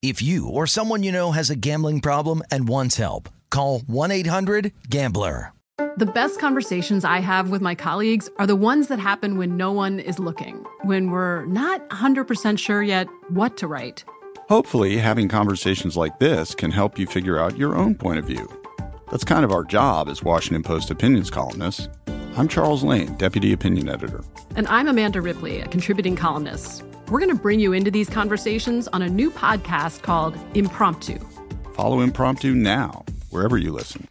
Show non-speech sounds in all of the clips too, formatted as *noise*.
If you or someone you know has a gambling problem and wants help, call 1-800-GAMBLER. The best conversations I have with my colleagues are the ones that happen when no one is looking, when we're not 100% sure yet what to write. Hopefully, having conversations like this can help you figure out your own point of view. That's kind of our job as Washington Post opinions columnists. I'm Charles Lane, Deputy Opinion Editor. And I'm Amanda Ripley, a contributing columnist. We're going to bring you into these conversations on a new podcast called Impromptu. Follow Impromptu now, wherever you listen.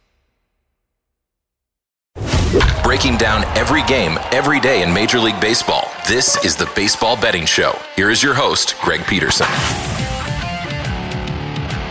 Breaking down every game, every day in Major League Baseball. This is the Baseball Betting Show. Here is your host, Greg Peterson.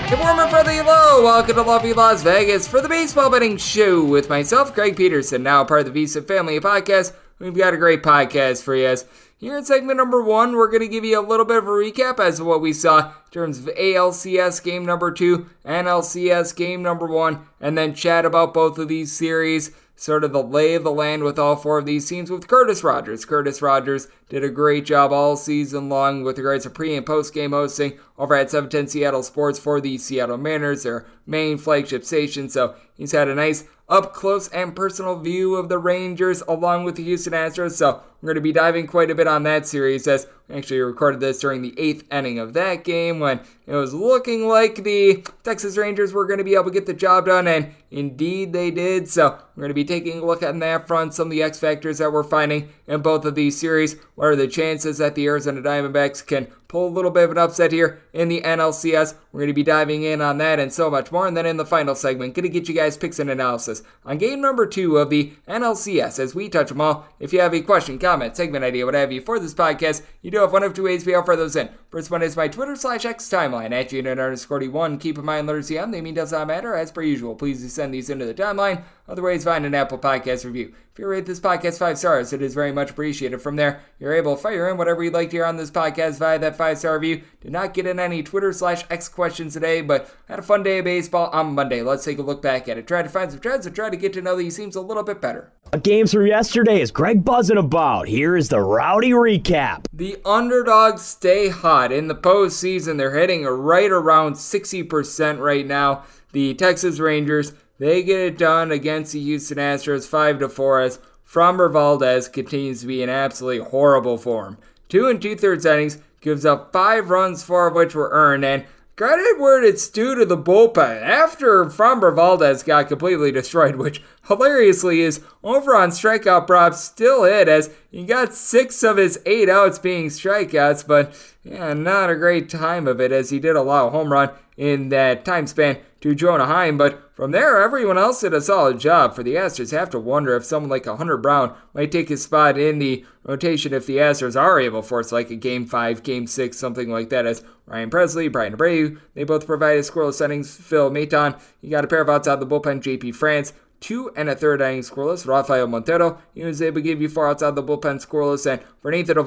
Good morning, friendly hello. Welcome to lovely Las Vegas for the Baseball Betting Show with myself, Greg Peterson, now part of the VSiN Family Podcast. We've got a great podcast for you. As here in segment number one, we're going to give you a little bit of a recap as to what we saw in terms of ALCS game number two, NLCS game number one, and then chat about both of these series sort of the lay of the land with all four of these teams with Curtis Rogers. Curtis Rogers did a great job all season long with regards to pre and post game hosting over at 710 Seattle Sports for the Seattle Mariners, their main flagship station. So he's had a nice up close and personal view of the Rangers along with the Houston Astros. So we're going to be diving quite a bit on that series as we actually recorded this during the eighth inning of that game when it was looking like the Texas Rangers were going to be able to get the job done, and indeed they did. So we're going to be taking a look at that front, some of the X factors that we're finding in both of these series. What are the chances that the Arizona Diamondbacks can pull a little bit of an upset here in the NLCS? We're going to be diving in on that and so much more. And then in the final segment, going to get you guys picks and analysis on game number two of the NLCS as we touch them all. If you have a question, comment, segment idea, what have you for this podcast, you do have one of two ways we offer those in. First one is my Twitter slash X timeline at unit underscore one. Keep in mind, letters the mean does not matter. As per usual, please send these into the timeline. Otherwise, find an Apple Podcast review. If you rate this podcast five stars, it is very much appreciated. From there, you're able to fire in whatever you'd like to hear on this podcast via that five star review. Did not get in any Twitter slash X questions today, but had a fun day of baseball on Monday. Let's take a look back at it. Try to find some trends and try to get to know these teams a little bit better. Games from yesterday is Greg buzzing about. Here is the rowdy recap. The underdogs stay hot in the postseason. They're hitting right around 60% right now. The Texas Rangers they get it done against the Houston Astros 5 to 4 as Framber Valdez continues to be in absolutely horrible form. Two and two thirds innings, gives up five runs, four of which were earned, and credit where it's due to the bullpen. After Framber Valdez got completely destroyed, which hilariously is over on strikeout props, still hit as he got six of his eight outs being strikeouts, but yeah, not a great time of it as he did allow a home run in that time span to Jonah Heim, but from there, everyone else did a solid job. For the Astros, have to wonder if someone like a Hunter Brown might take his spot in the rotation if the Astros are able to force like a Game 5, Game 6, something like that, as Ryan Pressly, Bryan Abreu, they both provided scoreless settings. Phil Maton, you got a pair of outs out of the bullpen, JP France, two and a third inning scoreless. Rafael Montero, he was able to give you four outside the bullpen scoreless. And for Nathan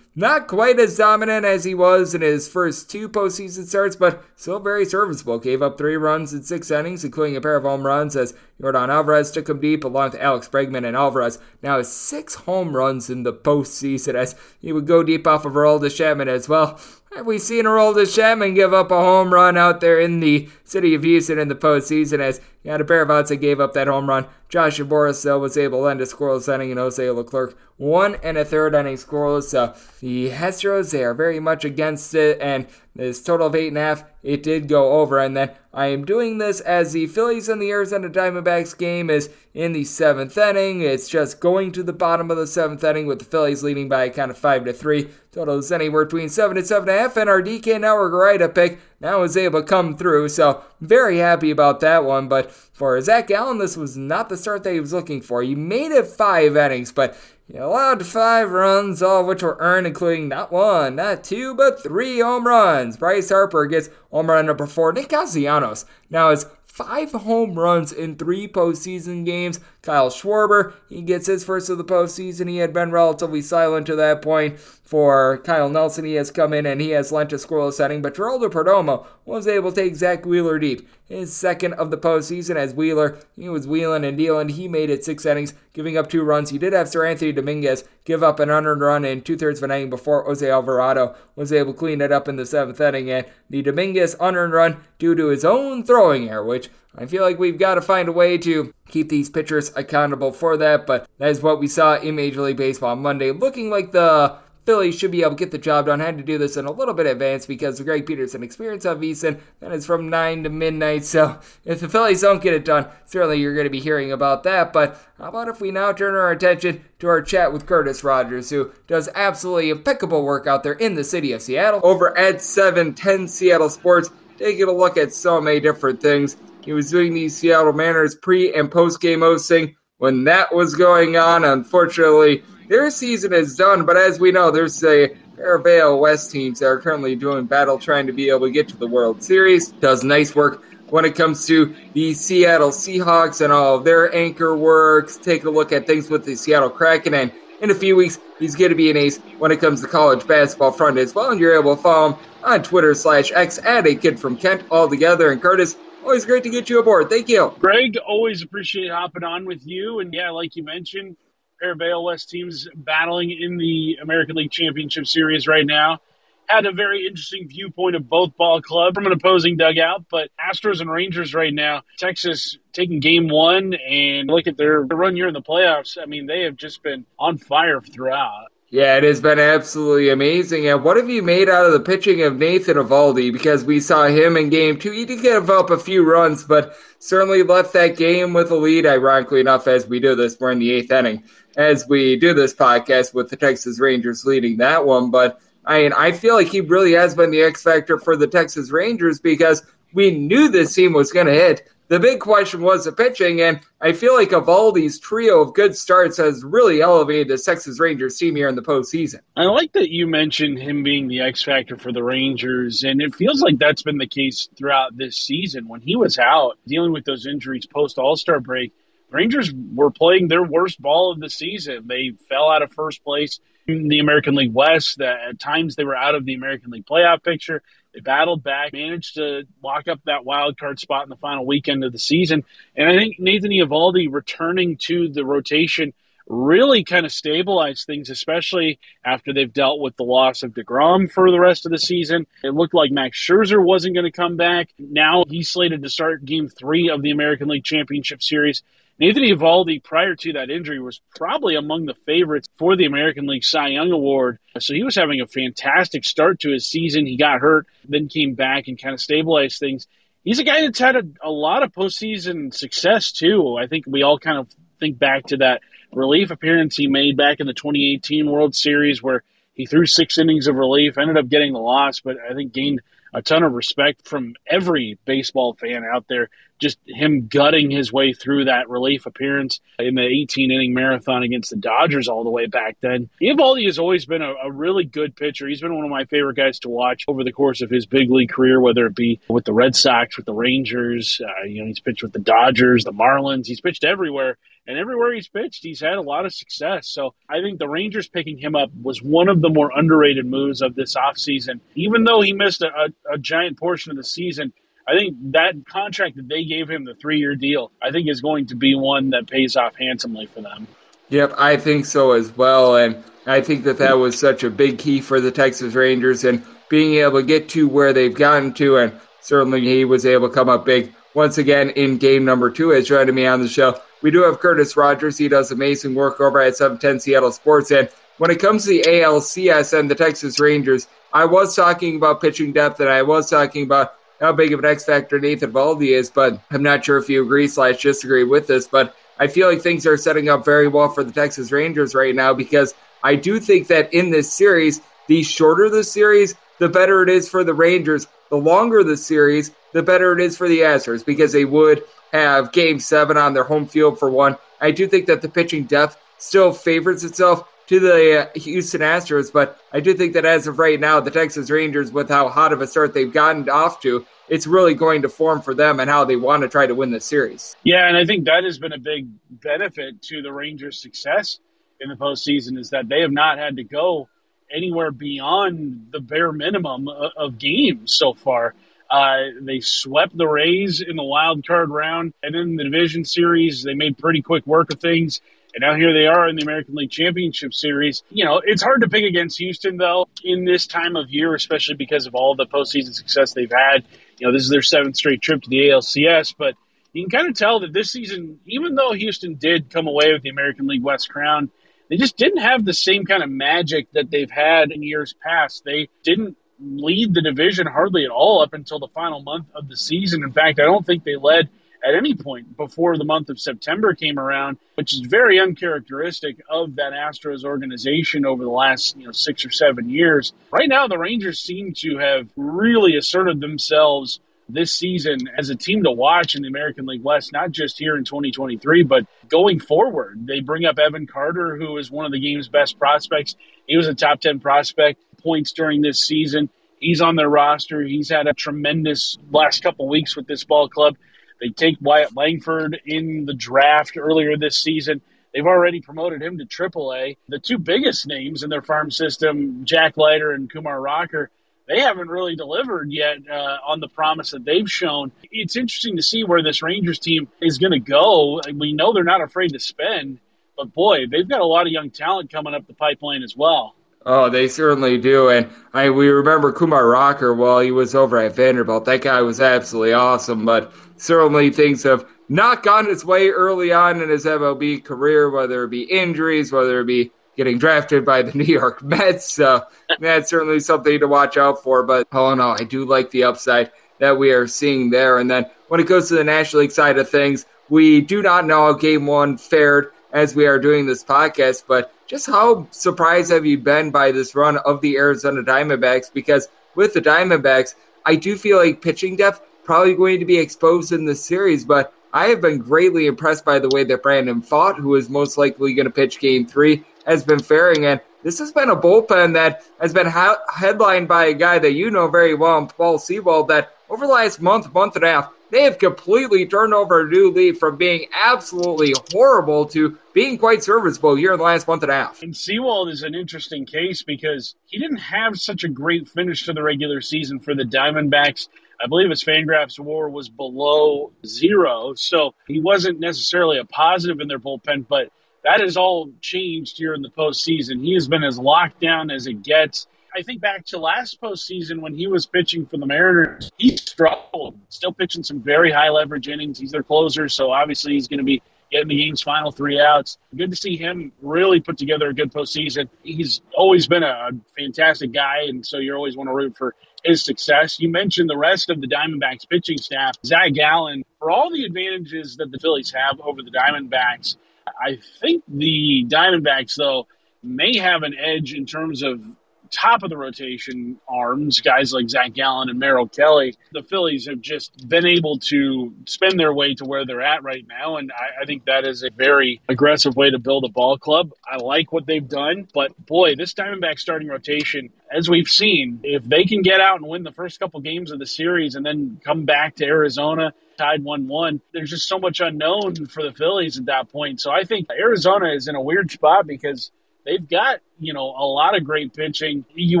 not quite as dominant as he was in his first two postseason starts, but still very serviceable. Gave up three runs in six innings, including a pair of home runs as Yordan Alvarez took him deep along with Alex Bregman and Alvarez. Now six home runs in the postseason as he would go deep off of Aroldis Chapman as well. Have we seen Aroldis Chapman give up a home run out there in the city of Houston in the postseason as had a pair of outs that gave up that home run Josh Sborz though was able to end a scoreless inning, and Jose Leclerc one and a third inning scoreless. So the Astros they are very much against it, and this total of eight and a half, it did go over. And then I am doing this as the Phillies and the Arizona Diamondbacks game is in the seventh inning. It's just going to the bottom of the seventh inning with the Phillies leading by a count of five to three. Total is anywhere between seven and seven and a half. And our DK up pick now was able to come through. So very happy about that one. But for Zac Gallen, this was not the start that he was looking for. He made it five innings, but he allowed five runs, all of which were earned, including not one, not two, but three home runs. Bryce Harper gets home run number four. Nick Castellanos now has five home runs in three postseason games. Kyle Schwarber, he gets his first of the postseason. He had been relatively silent to that point. For Kyle Nelson, he has come in and he has lent a scoreless setting, but Geraldo Perdomo was able to take Zack Wheeler deep. His second of the postseason as Wheeler, he was wheeling and dealing. He made it six innings, giving up two runs. He did have Seranthony Dominguez give up an unearned run in two thirds of an inning before Jose Alvarado was able to clean it up in the seventh inning. And the Dominguez unearned run due to his own throwing error, which I feel like we've got to find a way to keep these pitchers accountable for that. But that is what we saw in Major League Baseball Monday, looking like the Phillies should be able to get the job done. Had to do this in a little bit advance because the Greg Peterson experience of VSiN that is from 9 to midnight. So *laughs* if the Phillies don't get it done, certainly you're going to be hearing about that. But how about if we now turn our attention to our chat with Curtis Rogers, who does absolutely impeccable work out there in the city of Seattle over at 710 Seattle Sports, taking a look at so many different things. He was doing these Seattle Mariners pre and post game hosting when that was going on. Unfortunately, their season is done, but as we know, there's a pair of AL West teams that are currently doing battle trying to be able to get to the World Series. Does nice work when it comes to the Seattle Seahawks and all of their anchor works. Take a look at things with the Seattle Kraken. And in a few weeks, he's going to be an ace when it comes to college basketball front as well. And you're able to follow him on Twitter slash X at a kid from Kent all together. And Curtis, always great to get you aboard. Thank you. Greg, always appreciate hopping on with you. And yeah, like you mentioned, AL West teams battling in the American League Championship Series right now. Had a very interesting viewpoint of both ball clubs from an opposing dugout, but Astros and Rangers right now, Texas taking game one and look at their run here in the playoffs. I mean, they have just been on fire throughout. Yeah, it has been absolutely amazing. And what have you made out of the pitching of Nathan Eovaldi? Because we saw him in game two. He did give up a few runs, but certainly left that game with a lead, ironically enough, as we do this. We're in the eighth inning as we do this podcast with the Texas Rangers leading that one. But I mean, I feel like he really has been the X factor for the Texas Rangers because we knew this team was going to hit. The big question was the pitching, and I feel like Eovaldi's trio of good starts has really elevated the Texas Rangers team here in the postseason. I like that you mentioned him being the X factor for the Rangers, and it feels like that's been the case throughout this season. When he was out dealing with those injuries post All Star break, Rangers were playing their worst ball of the season. They fell out of first place in the American League West. At times, they were out of the American League playoff picture. They battled back, managed to lock up that wild card spot in the final weekend of the season. And I think Nathan Eovaldi returning to the rotation really kind of stabilized things, especially after they've dealt with the loss of DeGrom for the rest of the season. It looked like Max Scherzer wasn't going to come back. Now he's slated to start game three of the American League Championship Series. Nathan Eovaldi, prior to that injury, was probably among the favorites for the American League Cy Young Award. So he was having a fantastic start to his season. He got hurt, then came back and kind of stabilized things. He's a guy that's had a, a lot of postseason success, too. I think we all kind of think back to that relief appearance he made back in the 2018 World Series where he threw six innings of relief, ended up getting the loss, but I think gained a ton of respect from every baseball fan out there just him gutting his way through that relief appearance in the 18 inning marathon against the Dodgers all the way back then. Eovaldi has always been a, a, really good pitcher. He's been one of my favorite guys to watch over the course of his big league career, whether it be with the Red Sox, with the Rangers, uh, you know, he's pitched with the Dodgers, the Marlins, he's pitched everywhere. And everywhere he's pitched, he's had a lot of success. So I think the Rangers picking him up was one of the more underrated moves of this offseason. Even though he missed a, a, a giant portion of the season, I think that contract that they gave him, the three year deal, I think is going to be one that pays off handsomely for them. Yep, I think so as well. And I think that that was such a big key for the Texas Rangers and being able to get to where they've gotten to. And certainly he was able to come up big once again in game number two is joining me on the show. We do have Curtis Rogers. He does amazing work over at 710 Seattle Sports. And when it comes to the ALCS and the Texas Rangers, I was talking about pitching depth and I was talking about how big of an X factor Nathan Eovaldi is, but I'm not sure if you agree slash disagree with this. But I feel like things are setting up very well for the Texas Rangers right now because I do think that in this series, the shorter the series, the better it is for the Rangers. The longer the series, the better it is for the Astros because they would have game seven on their home field for one. I do think that the pitching depth still favors itself to the uh, Houston Astros, but I do think that as of right now, the Texas Rangers, with how hot of a start they've gotten off to, it's really going to form for them and how they want to try to win the series. Yeah, and I think that has been a big benefit to the Rangers' success in the postseason is that they have not had to go anywhere beyond the bare minimum of games so far. Uh, they swept the Rays in the wild card round, and in the division series, they made pretty quick work of things. And now here they are in the American League Championship Series. You know, it's hard to pick against Houston, though, in this time of year, especially because of all the postseason success they've had. You know, this is their seventh straight trip to the ALCS, but you can kind of tell that this season, even though Houston did come away with the American League West crown, they just didn't have the same kind of magic that they've had in years past. They didn't lead the division hardly at all up until the final month of the season. In fact, I don't think they led at any point before the month of September came around, which is very uncharacteristic of that Astros organization over the last you know six or seven years. Right now, the Rangers seem to have really asserted themselves this season as a team to watch in the American League West, not just here in 2023, but going forward. They bring up Evan Carter, who is one of the game's best prospects. He was a top 10 prospect points during this season. He's on their roster. He's had a tremendous last couple weeks with this ball club. They take Wyatt Langford in the draft earlier this season. They've already promoted him to AAA. The two biggest names in their farm system, Jack Leiter and Kumar Rocker, they haven't really delivered yet uh, on the promise that they've shown. It's interesting to see where this Rangers team is going to go. We know they're not afraid to spend, but boy, they've got a lot of young talent coming up the pipeline as well. Oh, they certainly do. And I we remember Kumar Rocker while he was over at Vanderbilt. That guy was absolutely awesome, but certainly things have not gone his way early on in his MLB career, whether it be injuries, whether it be getting drafted by the *laughs* New York Mets. So that's certainly something to watch out for. But all in all, I do like the upside that we are seeing there. And then when it goes to the National League side of things, we do not know how game one fared as we are doing this podcast, but just how surprised have you been by this run of the Arizona Diamondbacks? Because with the Diamondbacks, I do feel like pitching depth probably going to be exposed in this series, but I have been greatly impressed by the way that Brandon Pfaadt, who is most likely going to pitch game three, has been faring. And this has been a bullpen that has been ha- headlined by a guy that you know very well, Paul Sewald, that over the last month, month and a half, they have completely turned over a new leaf from being absolutely horrible to being quite serviceable here in the last month and a half. And Sewald is an interesting case because he didn't have such a great finish to the regular season for the Diamondbacks. I believe his Fangraphs WAR was below zero, so he wasn't necessarily a positive in their bullpen, but that has all changed here in the postseason. He has been as locked down as it gets. I think back to last postseason when he was pitching for the Mariners, he struggled, still pitching some very high leverage innings. He's their closer, so obviously he's going to be getting the game's final three outs. Good to see him really put together a good postseason. He's always been a fantastic guy, and so you always want to root for his success. You mentioned the rest of the Diamondbacks pitching staff. Zac Gallen, for all the advantages that the Phillies have over the Diamondbacks, I think the Diamondbacks, though, may have an edge in terms of top of the rotation arms, guys like Zac Gallen and Merrill Kelly, the Phillies have just been able to spend their way to where they're at right now. And I, I, think that is a very aggressive way to build a ball club. I like what they've done, but boy, this Diamondback starting rotation, as we've seen, if they can get out and win the first couple games of the series and then come back to Arizona, tied 1 1. There's just so much unknown for the Phillies at that point. So I think Arizona is in a weird spot because they've got you know a lot of great pitching. You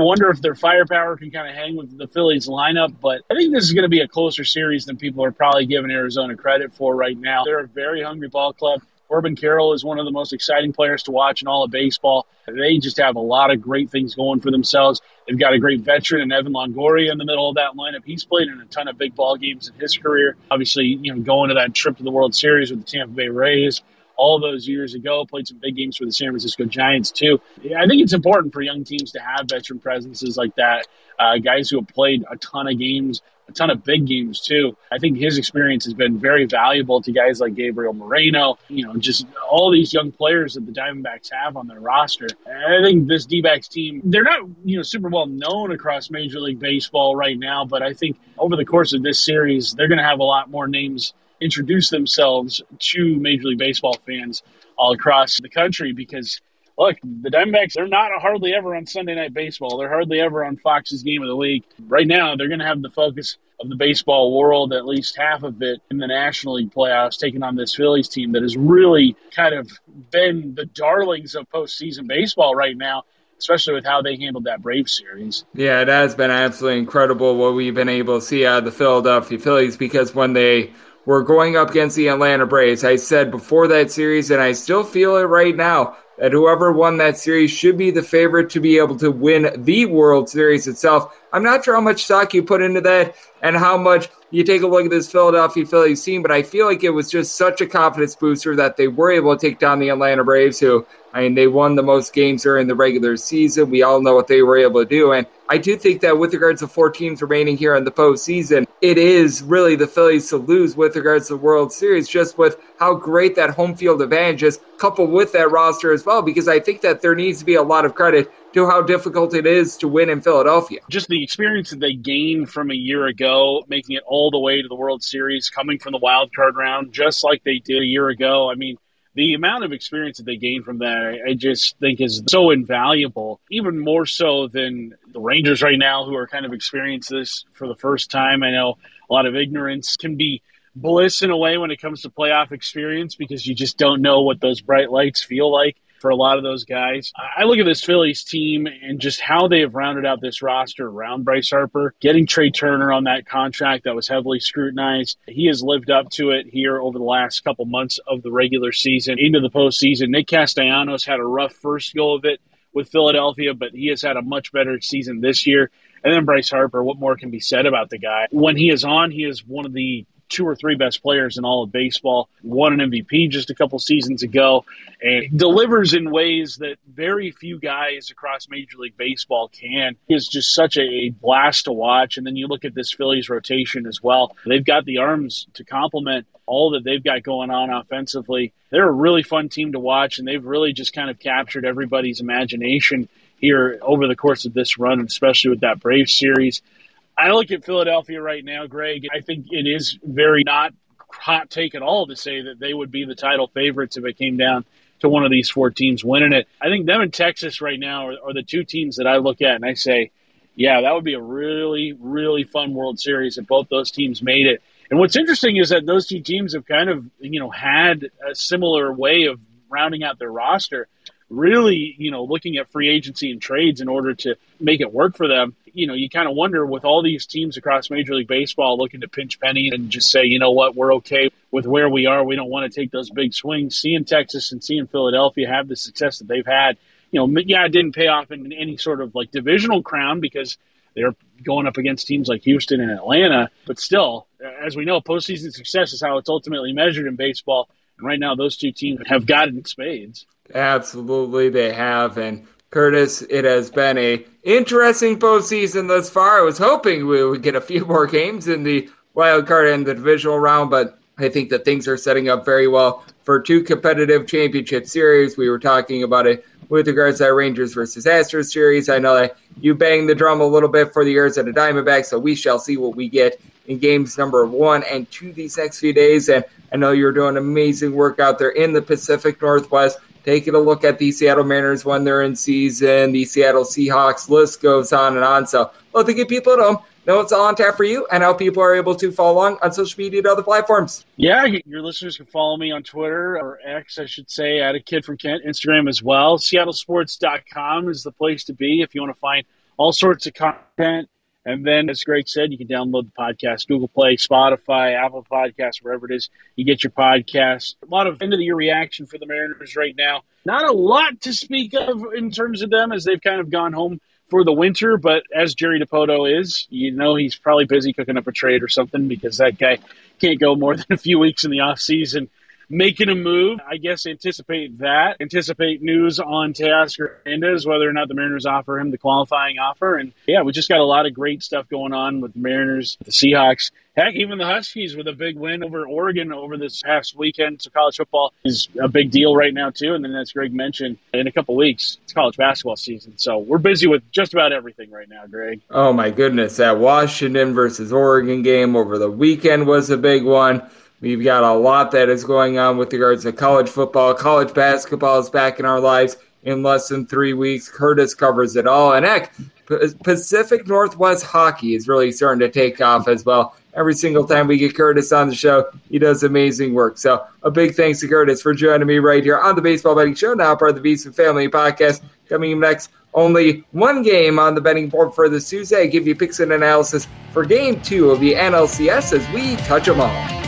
wonder if their firepower can kind of hang with the Phillies lineup, but I think this is going to be a closer series than people are probably giving Arizona credit for right now. They're a very hungry ball club. Corbin Carroll is one of the most exciting players to watch in all of baseball. They just have a lot of great things going for themselves. They've got a great veteran in Evan Longoria in the middle of that lineup. He's played in a ton of big ball games in his career. Obviously, you know, going to that trip to the World Series with the Tampa Bay Rays all those years ago, played some big games for the San Francisco Giants too. I think it's important for young teams to have veteran presences like that, uh, guys who have played a ton of games, a ton of big games too. I think his experience has been very valuable to guys like Gabriel Moreno, you know, just all these young players that the Diamondbacks have on their roster. I think this D-backs team, they're not, you know, super well known across Major League Baseball right now, but I think over the course of this series, they're going to have a lot more names introduce themselves to Major League Baseball fans all across the country because look, the Diamondbacks, they're not hardly ever on Sunday Night Baseball. They're hardly ever on Fox's Game of the Week. Right now, they're going to have the focus of the baseball world, at least half of it, in the National League playoffs, taking on this Phillies team that has really kind of been the darlings of postseason baseball right now. Especially with how they handled that Braves series. Yeah, it has been absolutely incredible what we've been able to see out of the Philadelphia Phillies because when they were going up against the Atlanta Braves. I said before that series, and I still feel it right now, that whoever won that series should be the favorite to be able to win the World Series itself. I'm not sure how much stock you put into that and how much you take a look at this Philadelphia Phillies team, but I feel like it was just such a confidence booster that they were able to take down the Atlanta Braves, who, I mean, they won the most games during the regular season. We all know what they were able to do. And I do think that with regards to four teams remaining here in the postseason, it is really the Phillies to lose with regards to the World Series, just with how great that home field advantage is, coupled with that roster as well, because I think that there needs to be a lot of credit to how difficult it is to win in Philadelphia. Just the experience that they gained from a year ago, making it all the way to the World Series, coming from the wild card round, just like they did a year ago. I mean, the amount of experience that they gain from that, I just think is so invaluable, even more so than the Rangers right now, who are kind of experiencing this for the first time. I know a lot of ignorance can be bliss in a way when it comes to playoff experience because you just don't know what those bright lights feel like for a lot of those guys. I look at this Phillies team and just how they have rounded out this roster around Bryce Harper, getting Trea Turner on that contract that was heavily scrutinized. He has lived up to it here over the last couple months of the regular season into the postseason. Nick Castellanos had a rough first go of it with Philadelphia, but he has had a much better season this year. And then Bryce Harper, what more can be said about the guy? When he is on, he is one of the two or three best players in all of baseball. Won an MVP just a couple seasons ago, and delivers in ways that very few guys across Major League Baseball can. Is just such a blast to watch. And then you look at this Phillies rotation as well. They've got the arms to complement all that they've got going on offensively. They're a really fun team to watch, and they've really just kind of captured everybody's imagination here over the course of this run, especially with that Braves series. I look at Philadelphia right now, Greg. I think it is very not hot take at all to say that they would be the title favorites if it came down to one of these four teams winning it. I think them and Texas right now are, are the two teams that I look at and I say, yeah, that would be a really, really fun World Series if both those teams made it. And what's interesting is that those two teams have kind of, you know, had a similar way of rounding out their roster really, you know, looking at free agency and trades in order to make it work for them. You know, you kind of wonder with all these teams across Major League Baseball looking to pinch penny and just say, you know what, we're okay with where we are. We don't want to take those big swings. Seeing Texas and seeing Philadelphia have the success that they've had, you know, yeah, it didn't pay off in any sort of like divisional crown because they're going up against teams like Houston and Atlanta. But still, as we know, postseason success is how it's ultimately measured in baseball. And right now, those two teams have gotten spades. Absolutely, they have. And Curtis, it has been a interesting postseason thus far. I was hoping we would get a few *laughs* more games in the wild card and the divisional round, but I think that things are setting up very well for two competitive championship series. We were talking about it with regards to that Rangers versus Astros series. I know that you banged the drum a little bit for the Arizona Diamondbacks, so we shall see what we get in games number one and two these next few days. And I know you're doing amazing work out there in the Pacific Northwest taking a look at the Seattle Mariners when they're in season, the Seattle Seahawks list goes on and on. So, love to get people at home know it's all on tap for you and how people are able to follow along on social media and other platforms. Yeah, your listeners can follow me on Twitter or X, I should say, at a kid from Kent, Instagram as well. SeattleSports.com is the place to be if you want to find all sorts of content And then, as Greg said, you can download the podcast, Google Play, Spotify, Apple Podcasts, wherever it is you get your podcast. A lot of end of the year reaction for the Mariners right now. Not a lot to speak of in terms of them as they've kind of gone home for the winter, but as Jerry Dipoto is, you know he's probably busy cooking up a trade or something because that guy can't go more *laughs* than a few weeks in the off season making a move. I guess anticipate that. Anticipate news on Teoscar Hernandez, whether or not the Mariners offer him the qualifying offer. And yeah, we just got a lot of great stuff going on with the Mariners, the Seahawks. Heck, even the Huskies with a big win over Oregon over this past weekend. So college football is a big deal right now too. And then as Greg mentioned, in a couple weeks, it's college basketball season. So we're busy with just about everything right now, Greg. Oh my goodness, that Washington versus Oregon game over the weekend was a big one. We've got a lot that is going on with regards to college football. College basketball is back in our lives in less than three weeks. Curtis covers it all. And heck, Pacific Northwest hockey is really starting to take off as well. Every single time we get Curtis on the show, he does amazing work. So a big thanks to Curtis for joining me right here on the Baseball Betting Show, now part of the VSiN Family Podcast. Coming next, only one game on the betting board for this Tuesday. I give you picks and analysis for game two of the NLCS as we touch them all.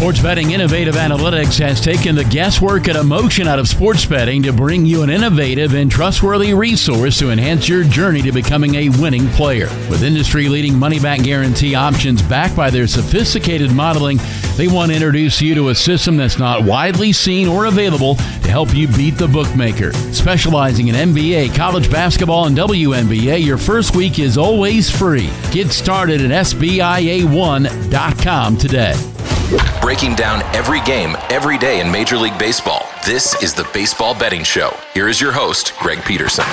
Sports Betting Innovative Analytics has taken the guesswork and emotion out of sports betting to bring you an innovative and trustworthy resource to enhance your journey to becoming a winning player. With industry leading money back guarantee options backed by their sophisticated modeling, they want to introduce you to a system that's not widely seen or available to help you beat the bookmaker. Specializing in NBA, college basketball, and WNBA, your first week is always free. Get started at SBIA1.com today. Breaking down every game, every day in Major League Baseball, this is the Baseball Betting Show. Here is your host, Greg Peterson.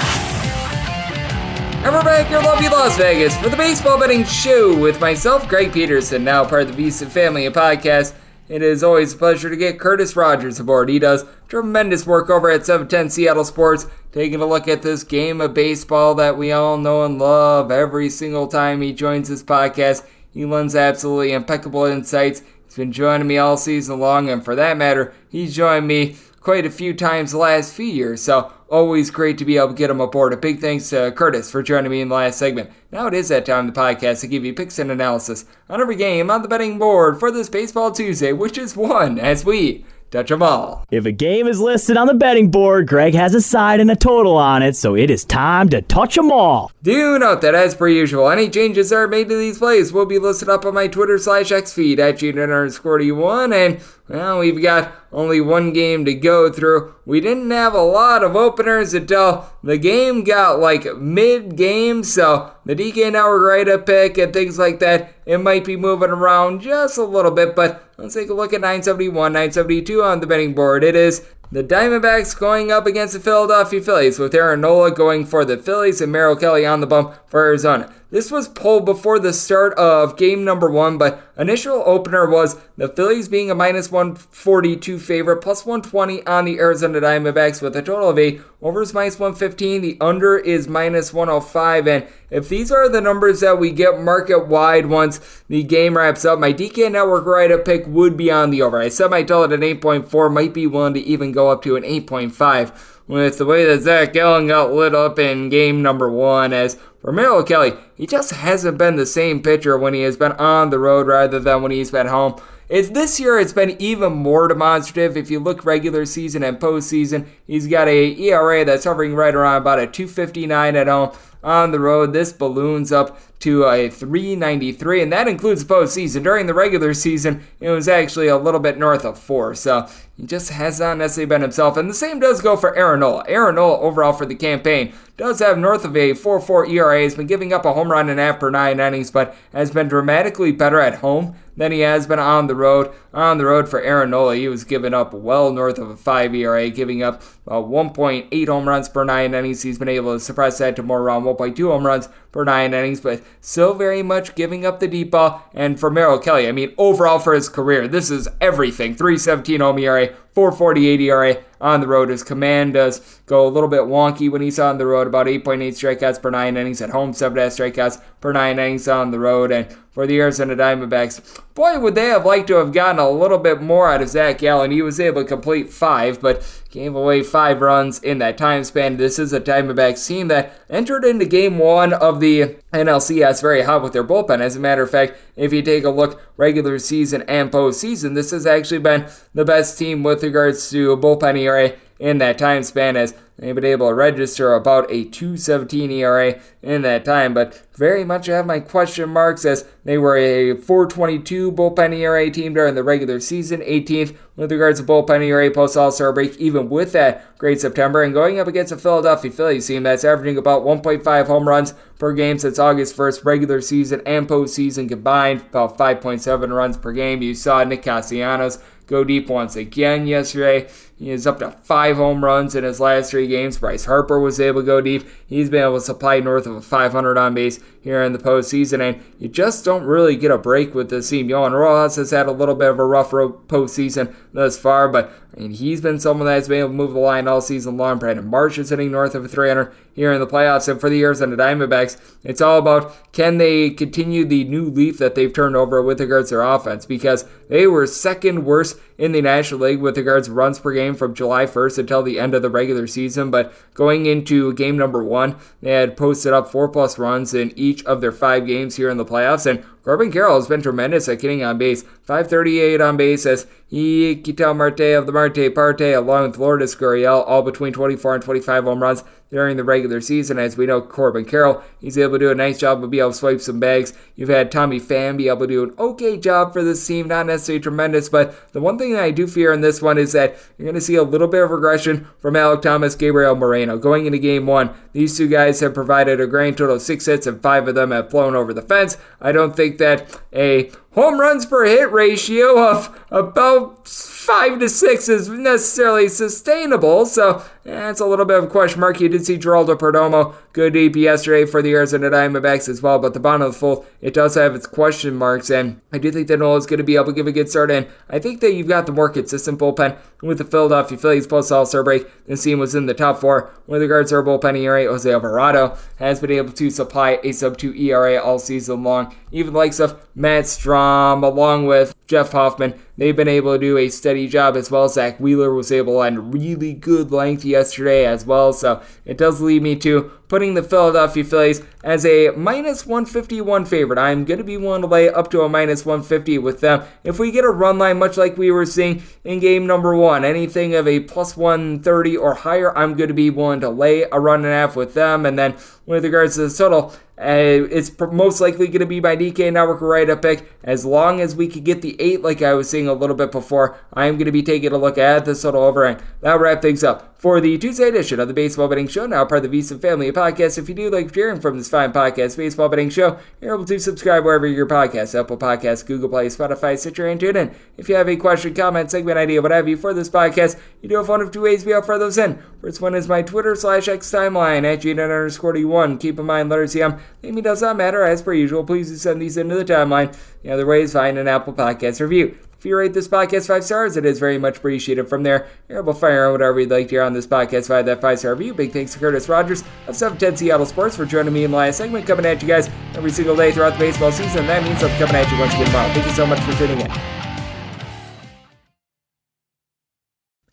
And we're back here, lovely Las Vegas, for the Baseball Betting Show with myself, Greg Peterson, now part of the VSiN Family and Podcast. It is always a pleasure to get Curtis Rogers aboard. He does tremendous work over at 710 Seattle Sports, taking a look at this game of baseball that we all know and love every single time he joins this podcast. He lends absolutely impeccable insights. Been joining me all season long, and for that matter, he's joined me quite a few times the last few years. So Always great to be able to get him aboard. A big thanks to Curtis for joining me in the last segment. Now it is that time of the podcast to give you picks and analysis on every game on the betting board for this Baseball Tuesday, which is one as we touch all. If a game is listed on the betting board, Greg has a side and a total on it, so it is time to touch them all. Do note that, as per usual, any changes that are made to these plays will be listed up on my Twitter slash X feed at Gene underscore one and well, we've got only one game to go through. We didn't have a lot of openers until the game got like mid game, so the DK Network write up pick and things like that, it might be moving around just a little bit, but let's take a look at 971, 972 on the betting board. It is the Diamondbacks going up against the Philadelphia Phillies, with Aaron Nola going for the Phillies and Merrill Kelly on the bump for Arizona. This was pulled before the start of game number one, but initial opener was the Phillies being a minus 142 favorite, plus 120 on the Arizona Diamondbacks with a total of eight. Over is minus 115. The under is minus 105. And if these are the numbers that we get market wide once the game wraps up, my DK Network write up pick would be on the over. I set my total at an 8.4, might be willing to even go up to an 8.5 with the way that Zac Gallen got lit up in game number one. As Merrill Kelly, he just hasn't been the same pitcher when he has been on the road rather than when he's been home. It's this year it's been even more demonstrative. If you look regular season and postseason, he's got a ERA that's hovering right around about a 259 at home. On the road, this balloons up to a 393, and that includes the postseason. During the regular season, it was actually a little bit north of four, so he just has not necessarily been himself. And the same does go for Aaron Nola. Aaron Nola, overall for the campaign, does have north of a 4 4 ERA. He's been giving up a home run and after nine innings, but has been dramatically better at home than he has been on the road. On the road for Aaron Nola, he was giving up well north of a 5 ERA, giving up uh, 1.8 home runs per nine innings. He's been able to suppress that to more around 1.2 home runs per nine innings, but still very much giving up the deep ball. And for Merrill Kelly, I mean, overall for his career, this is everything 317 home ERA, 448 ERA on the road. His command does go a little bit wonky when he's on the road, about 8.8 strikeouts per nine innings at home, 7 strikeouts per nine innings on the road. And for the Arizona Diamondbacks, boy, would they have liked to have gotten a little bit more out of Zac Gallen. He was able to complete five, but gave away five runs in that time span. This is a Diamondbacks team that entered into game one of the NLCS very hot with their bullpen. As a matter of fact, if you take a look regular season and postseason, this has actually been the best team with regards to bullpen ERA in that time span as they've been able to register about a 217 ERA in that time, but very much have my question marks as they were a 422 bullpen ERA team during the regular season, 18th with regards to bullpen ERA post All Star break, even with that great September, and going up against a Philadelphia Phillies team that's averaging about 1.5 home runs per game since August 1st, regular season and postseason combined, about 5.7 runs per game. You saw Nick Castellanos go deep once again yesterday. He is up to five home runs in his last three games. Bryce Harper was able to go deep. He's been able to supply north of a 500 on base here in the postseason, and you just don't really get a break with this team. Johan Rojas has had a little bit of a rough postseason thus far, but I mean, he's been someone that's been able to move the line all season long. Brandon Marsh is hitting north of a 300 here in the playoffs. And for the years on the Diamondbacks, it's all about can they continue the new leaf that they've turned over with regards to their offense because they were second worst in the National League with regards to runs per game from July 1st until the end of the regular season. But going into game number one, they had posted up four plus runs in each of their five games here in the playoffs. And Corbin Carroll has been tremendous at getting on base. 538 on base as he, Marte of the Marte Parte, along with Lourdes Gurriel, all between 24 and 25 home runs during the regular season. As we know, Corbin Carroll, he's able to do a nice job of being able to swipe some bags. You've had Tommy Pham be able to do an okay job for this team, not necessarily tremendous, but the one thing that I do fear in this one is that you're going to see a little bit of regression from Alek Thomas, Gabriel Moreno. Going into game one, these two guys have provided a grand total of six hits, and five of them have flown over the fence. I don't think think that a home runs per hit ratio of about five to six is necessarily sustainable. So eh, that's a little bit of a question mark. You did see Geraldo Perdomo good deep yesterday for the Arizona Diamondbacks as well, but the bottom of the fold, it does have its question marks. And I do think that Nola is going to be able to give a good start. And I think that you've got the more consistent bullpen with the Philadelphia Phillies post All Star break. This team was in the top four with regards to our bullpen ERA. Jose Alvarado has been able to supply a sub 2 ERA all season long. Even the likes of Matt Strahm, along with Jeff Hoffman, they've been able to do a steady job as well. Zack Wheeler was able to land really good length yesterday as well. So it does lead me to putting the Philadelphia Phillies as a minus 151 favorite. I'm going to be willing to lay up to a minus 150 with them. If we get a run line, much like we were seeing in game number one, anything of a plus 130 or higher, I'm going to be willing to lay a run and a half with them. And then with regards to the total, uh, it's most likely going to be my DK Network write up pick. As long as we could get the eight, like I was saying a little bit before, I am going to be taking a look at the total over. And that wrap things up for the Tuesday edition of the Baseball Betting Show, now part of the VSiN Family Podcast. If you do like hearing from this fine podcast, Baseball Betting Show, you're able to subscribe wherever your podcast, Apple Podcasts, Google Play, Spotify, Stitcher, and TuneIn. If you have a question, comment, segment idea, what have you for this podcast, you do have one of two ways to be we offer those in. First one is my Twitter slash X timeline at GNet underscore D1. Keep in mind, letters CM, name does not matter. As per usual, please do send these into the timeline. The other way is find an Apple Podcast review. If you rate this podcast five stars, it is very much appreciated. From there, you're able to fire on whatever you'd like to hear on this podcast via that five star review. Big thanks to Curtis Rogers of 710 Seattle Sports for joining me in the last segment, coming at you guys every single day throughout the baseball season. That means I'm coming at you once again tomorrow. Thank you so much for tuning in.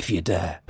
if you dare.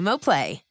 Xumo Play.